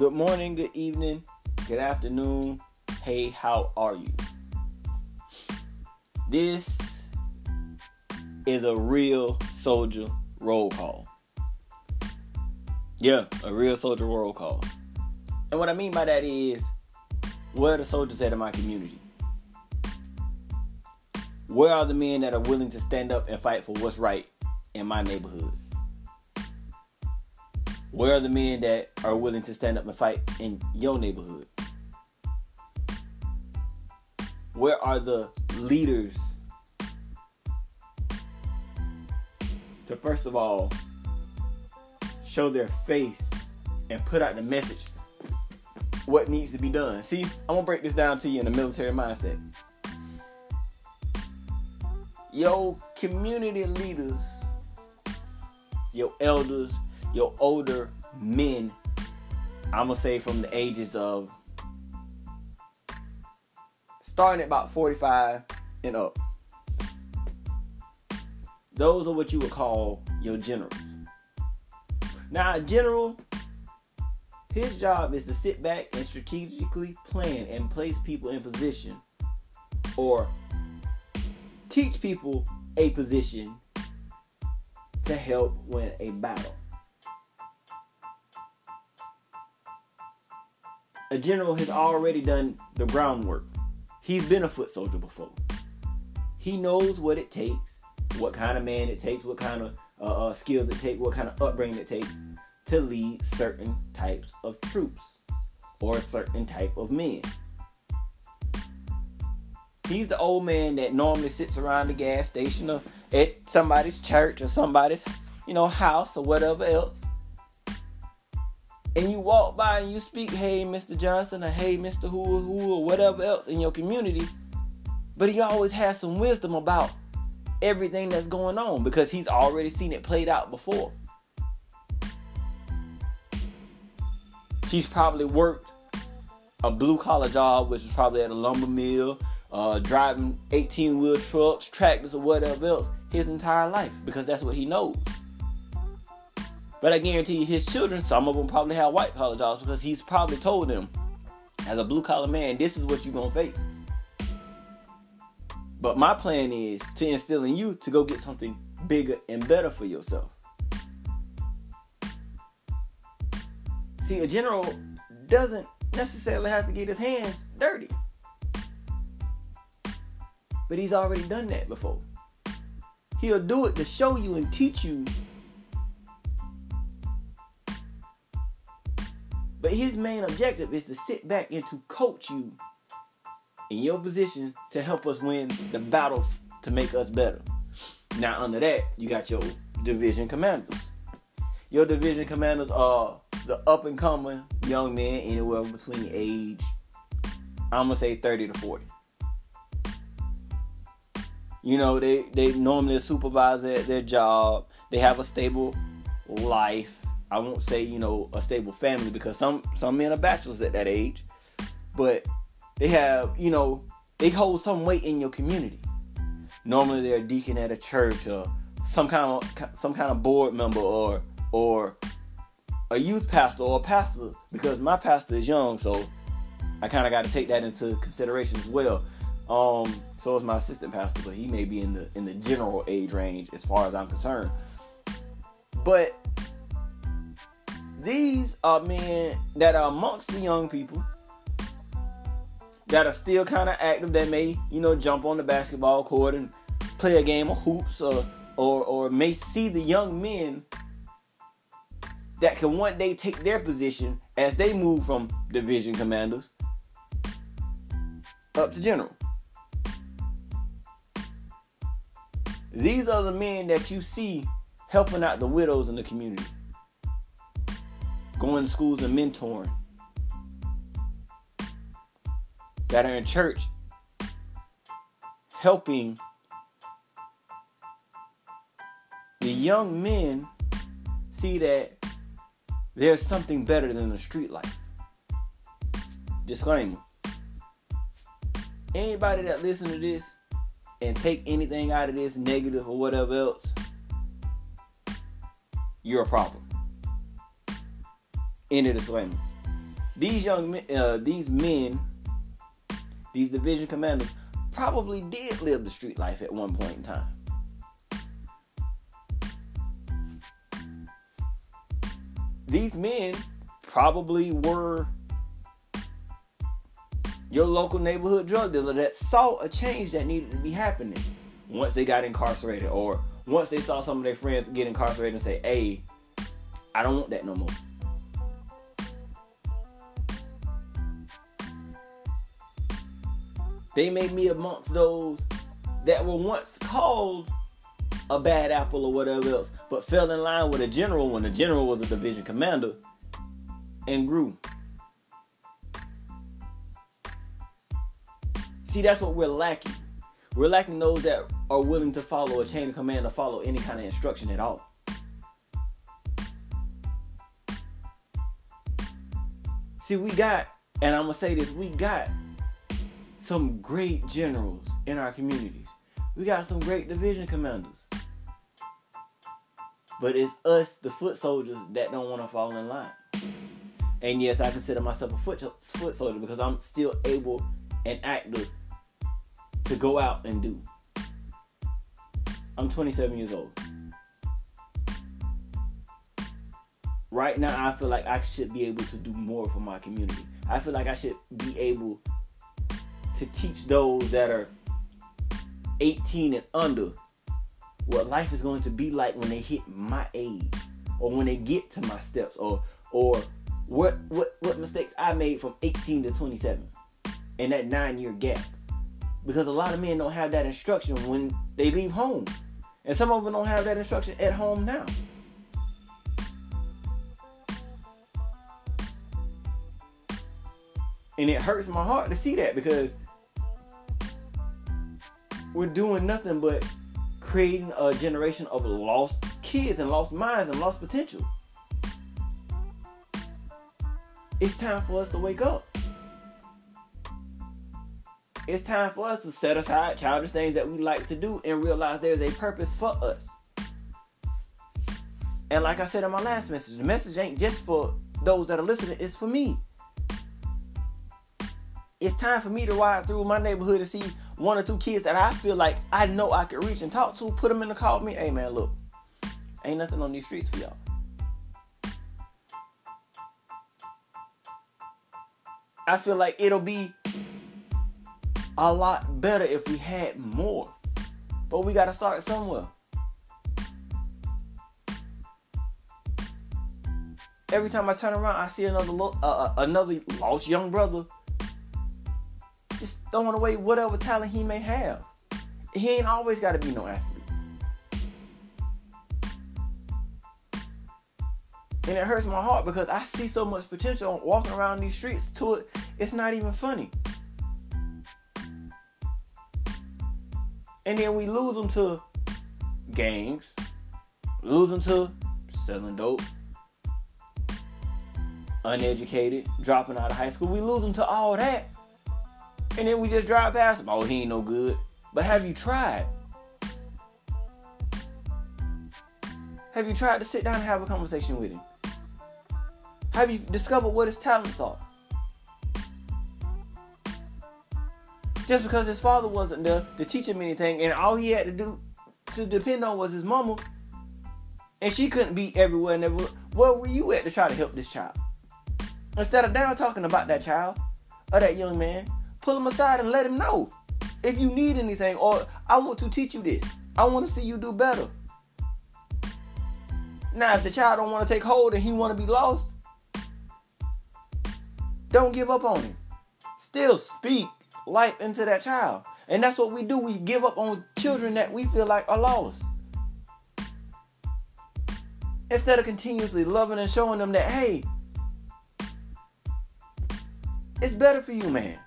Good morning, good evening, good afternoon. Hey, how are you? This is a real soldier roll call. Yeah, a real soldier roll call. And what I mean by that is, where are the soldiers at in my community? Where are the men that are willing to stand up and fight for what's right in my neighborhood? Where are the men that are willing to stand up and fight in your neighborhood? Where are the leaders to first of all show their face and put out the message what needs to be done? See, I'm gonna break this down to you in a military mindset. Your community leaders, your elders, your older men, I'm gonna say from the ages of starting at about 45 and up. Those are what you would call your generals. Now, a general, his job is to sit back and strategically plan and place people in position or teach people a position to help win a battle. A general has already done the groundwork. He's been a foot soldier before. He knows what it takes, what kind of man it takes, what kind of uh, uh, skills it takes, what kind of upbringing it takes to lead certain types of troops or a certain type of men. He's the old man that normally sits around the gas station or at somebody's church or somebody's, you know, house or whatever else and you walk by and you speak, hey, Mr. Johnson, or hey, Mr. Who, who, or whatever else in your community, but he always has some wisdom about everything that's going on because he's already seen it played out before. He's probably worked a blue collar job, which is probably at a lumber mill, uh, driving 18 wheel trucks, tractors, or whatever else his entire life because that's what he knows. But I guarantee you, his children, some of them probably have white collar jobs because he's probably told them, as a blue collar man, this is what you're gonna face. But my plan is to instill in you to go get something bigger and better for yourself. See, a general doesn't necessarily have to get his hands dirty. But he's already done that before. He'll do it to show you and teach you But his main objective is to sit back and to coach you in your position to help us win the battle to make us better. Now, under that, you got your division commanders. Your division commanders are the up and coming young men anywhere between age, I'm gonna say 30 to 40. You know, they they normally supervise at their job. They have a stable life. I won't say you know a stable family because some some men are bachelors at that age, but they have you know they hold some weight in your community. Normally they're a deacon at a church or some kind of some kind of board member or or a youth pastor or a pastor because my pastor is young, so I kind of got to take that into consideration as well. Um, so is my assistant pastor, but he may be in the in the general age range as far as I'm concerned. But these are men that are amongst the young people that are still kind of active that may, you know, jump on the basketball court and play a game of hoops or or or may see the young men that can one day take their position as they move from division commanders up to general. These are the men that you see helping out the widows in the community going to schools and mentoring, that are in church helping the young men see that there's something better than the street life. Disclaimer. Anybody that listen to this and take anything out of this negative or whatever else, you're a problem. End of disclaimer. these young men, uh, these men, these division commanders, probably did live the street life at one point in time. These men probably were your local neighborhood drug dealer that saw a change that needed to be happening once they got incarcerated or once they saw some of their friends get incarcerated and say, hey, I don't want that no more. They made me amongst those that were once called a bad apple or whatever else, but fell in line with a general when the general was a division commander and grew. See, that's what we're lacking. We're lacking those that are willing to follow a chain of command to follow any kind of instruction at all. See, we got, and I'm gonna say this, we got some great generals in our communities. We got some great division commanders. But it's us, the foot soldiers, that don't want to fall in line. And yes, I consider myself a foot, foot soldier because I'm still able and active to go out and do. I'm 27 years old. Right now, I feel like I should be able to do more for my community. I feel like I should be able to teach those that are 18 and under what life is going to be like when they hit my age or when they get to my steps or or what what what mistakes I made from 18 to 27 in that 9 year gap because a lot of men don't have that instruction when they leave home. And some of them don't have that instruction at home now. And it hurts my heart to see that because we're doing nothing but creating a generation of lost kids and lost minds and lost potential. It's time for us to wake up it's time for us to set aside childish things that we like to do and realize there's a purpose for us. And like I said in my last message, the message ain't just for those that are listening, it's for me. It's time for me to ride through my neighborhood and see one or two kids that I feel like I know I could reach and talk to, put them in the car with me. Hey man, look, ain't nothing on these streets for y'all. I feel like it'll be a lot better if we had more. But we got to start somewhere. Every time I turn around, I see another lo- uh, uh, another lost young brother throwing away whatever talent he may have. He ain't always got to be no athlete. And it hurts my heart because I see so much potential walking around these streets to it. It's not even funny. and then we lose them to gangs, lose them to selling dope, uneducated, dropping out of high school. We lose them to all that, and then we just drive past him. Oh, he ain't no good. But have you tried? Have you tried to sit down and have a conversation with him? Have you discovered what his talents are? just because his father wasn't there to teach him anything, and all he had to do to depend on was his mama, and she couldn't be everywhere and everywhere. Where were you at to try to help this child? Instead of down talking about that child or that young man, pull him aside and let him know if you need anything, or I want to teach you this. I want to see you do better. Now, if the child don't want to take hold and he want to be lost, don't give up on him. Still speak life into that child. And that's what we do. We give up on children that we feel like are lost. Instead of continuously loving and showing them that, hey, it's better for you, man.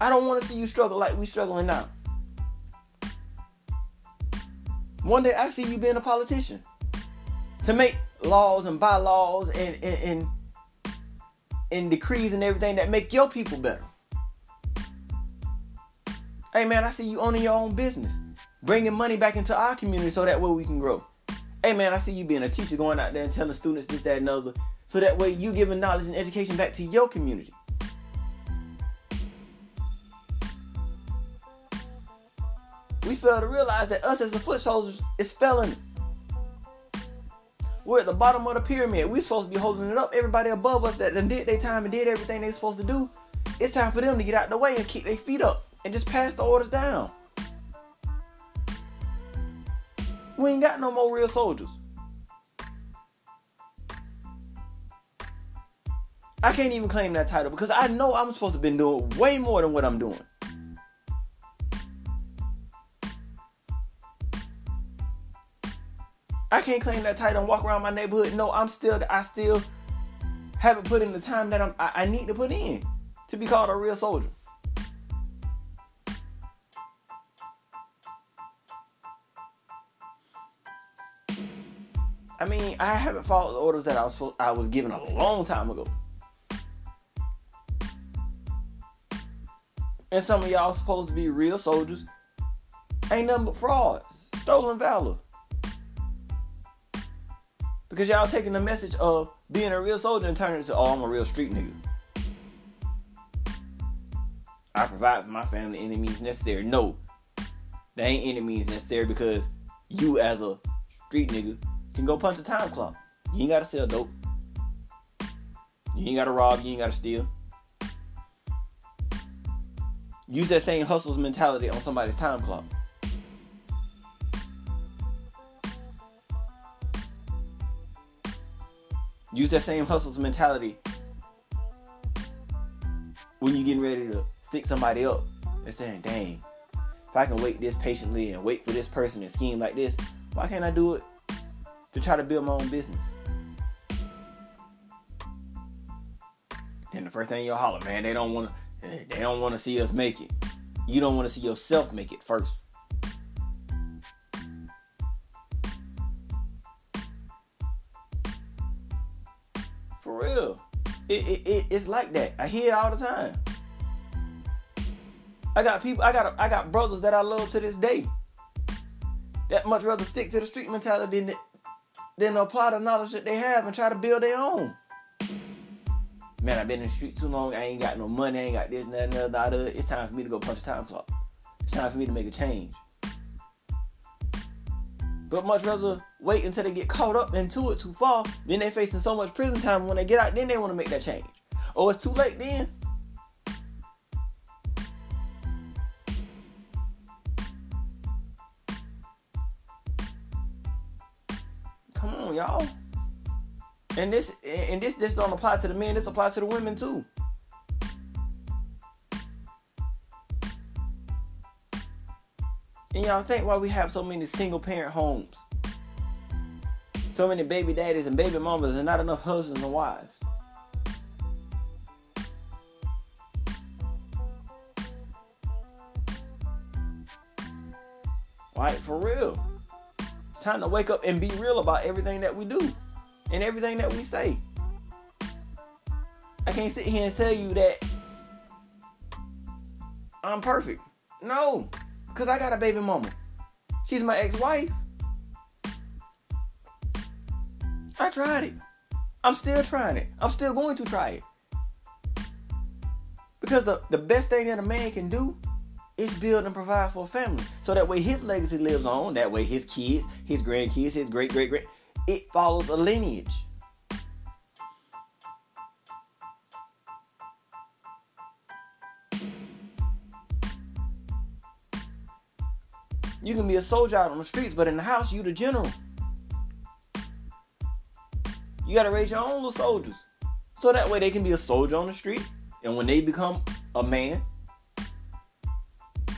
I don't want to see you struggle like we struggling now. One day I see you being a politician to make laws and bylaws and and, and, and decrees and everything that make your people better. Hey man, I see you owning your own business, bringing money back into our community so that way we can grow. Hey man, I see you being a teacher going out there and telling students this, that, and other. So that way you giving knowledge and education back to your community. We fail to realize that us as the foot soldiers is felony. We're at the bottom of the pyramid. We're supposed to be holding it up. Everybody above us that did their time and did everything they're supposed to do, it's time for them to get out the way and keep their feet up and just pass the orders down. We ain't got no more real soldiers. I can't even claim that title because I know I'm supposed to been doing way more than what I'm doing. I can't claim that title and walk around my neighborhood. No, I'm still I still haven't put in the time that I'm, I, I need to put in to be called a real soldier. I mean, I haven't followed the orders that I was I was given a long time ago. And some of y'all supposed to be real soldiers. Ain't nothing but frauds, stolen valor. Because y'all taking the message of being a real soldier and turning it to, oh, I'm a real street nigga. I provide for my family any means necessary. No, there ain't any means necessary because you as a street nigga can go punch a time clock. You ain't gotta sell dope. You ain't gotta rob, you ain't gotta steal. Use that same hustles mentality on somebody's time clock. Use that same hustles mentality when you're getting ready to stick somebody up and saying, dang, if I can wait this patiently and wait for this person and scheme like this, why can't I do it to try to build my own business? Then the first thing you'll holler, man, they don't want to, they don't want to see us make it. You don't want to see yourself make it first. It, it, it, it's like that. I hear it all the time. I got people, I got I got brothers that I love to this day. That much rather stick to the street mentality than than apply the knowledge that they have and try to build their own. Man, I've been in the street too long. I ain't got no money. I ain't got this, that, that. It's time for me to go punch a time clock. It's time for me to make a change. But much rather wait until they get caught up into it too far. Then they're facing so much prison time. When they get out, then they want to make that change. Oh, it's too late then. Come on, y'all. And this and this just don't apply to the men, this applies to the women too. And y'all think why we have so many single parent homes? So many baby daddies and baby mamas and not enough husbands and wives. Right, for real. It's time to wake up and be real about everything that we do and everything that we say. I can't sit here and tell you that I'm perfect. No, because I got a baby mama. She's my ex wife. I tried it. I'm still trying it. I'm still going to try it. Because the, the best thing that a man can do is build and provide for a family. So that way his legacy lives on. That way his kids, his grandkids, his great great great it follows a lineage. You can be a soldier out on the streets, but in the house, you the general. You gotta raise your own little soldiers. So that way they can be a soldier on the street. And when they become a man,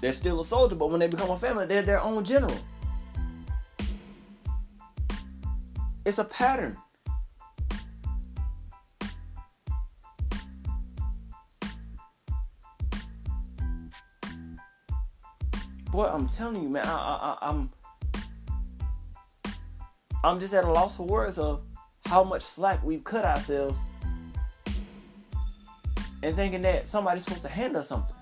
they're still a soldier, but when they become a family, they're their own general. It's a pattern. Boy, I'm telling you, man, I, I, I'm, I'm just at a loss for words of how much slack we've cut ourselves, and thinking that somebody's supposed to hand us something.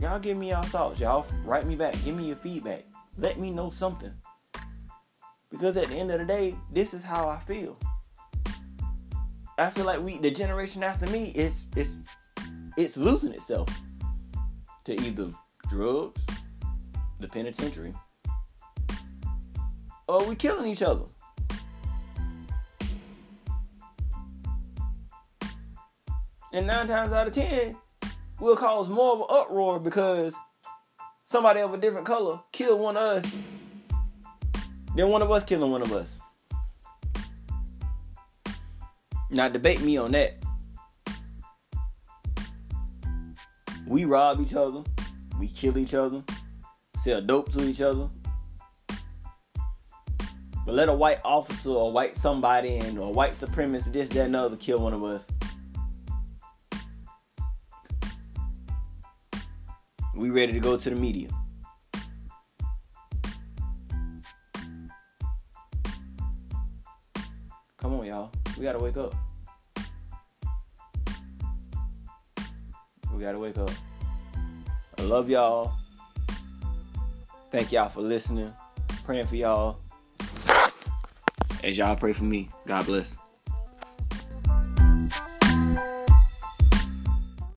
Y'all give me y'all thoughts. Y'all write me back. Give me your feedback. Let me know something. Because at the end of the day, this is how I feel. I feel like we the generation after me is it's it's losing itself to either drugs, the penitentiary, or we killing each other. And nine times out of ten, we'll cause more of an uproar because somebody of a different color killed one of us than one of us killing one of us. Now debate me on that. We rob each other, we kill each other, sell dope to each other. But let a white officer or white somebody and a white supremacist, this, that, and other kill one of us. We ready to go to the media. Come on, y'all. We gotta wake up. We gotta wake up. I love y'all. Thank y'all for listening. Praying for y'all. As y'all pray for me. God bless.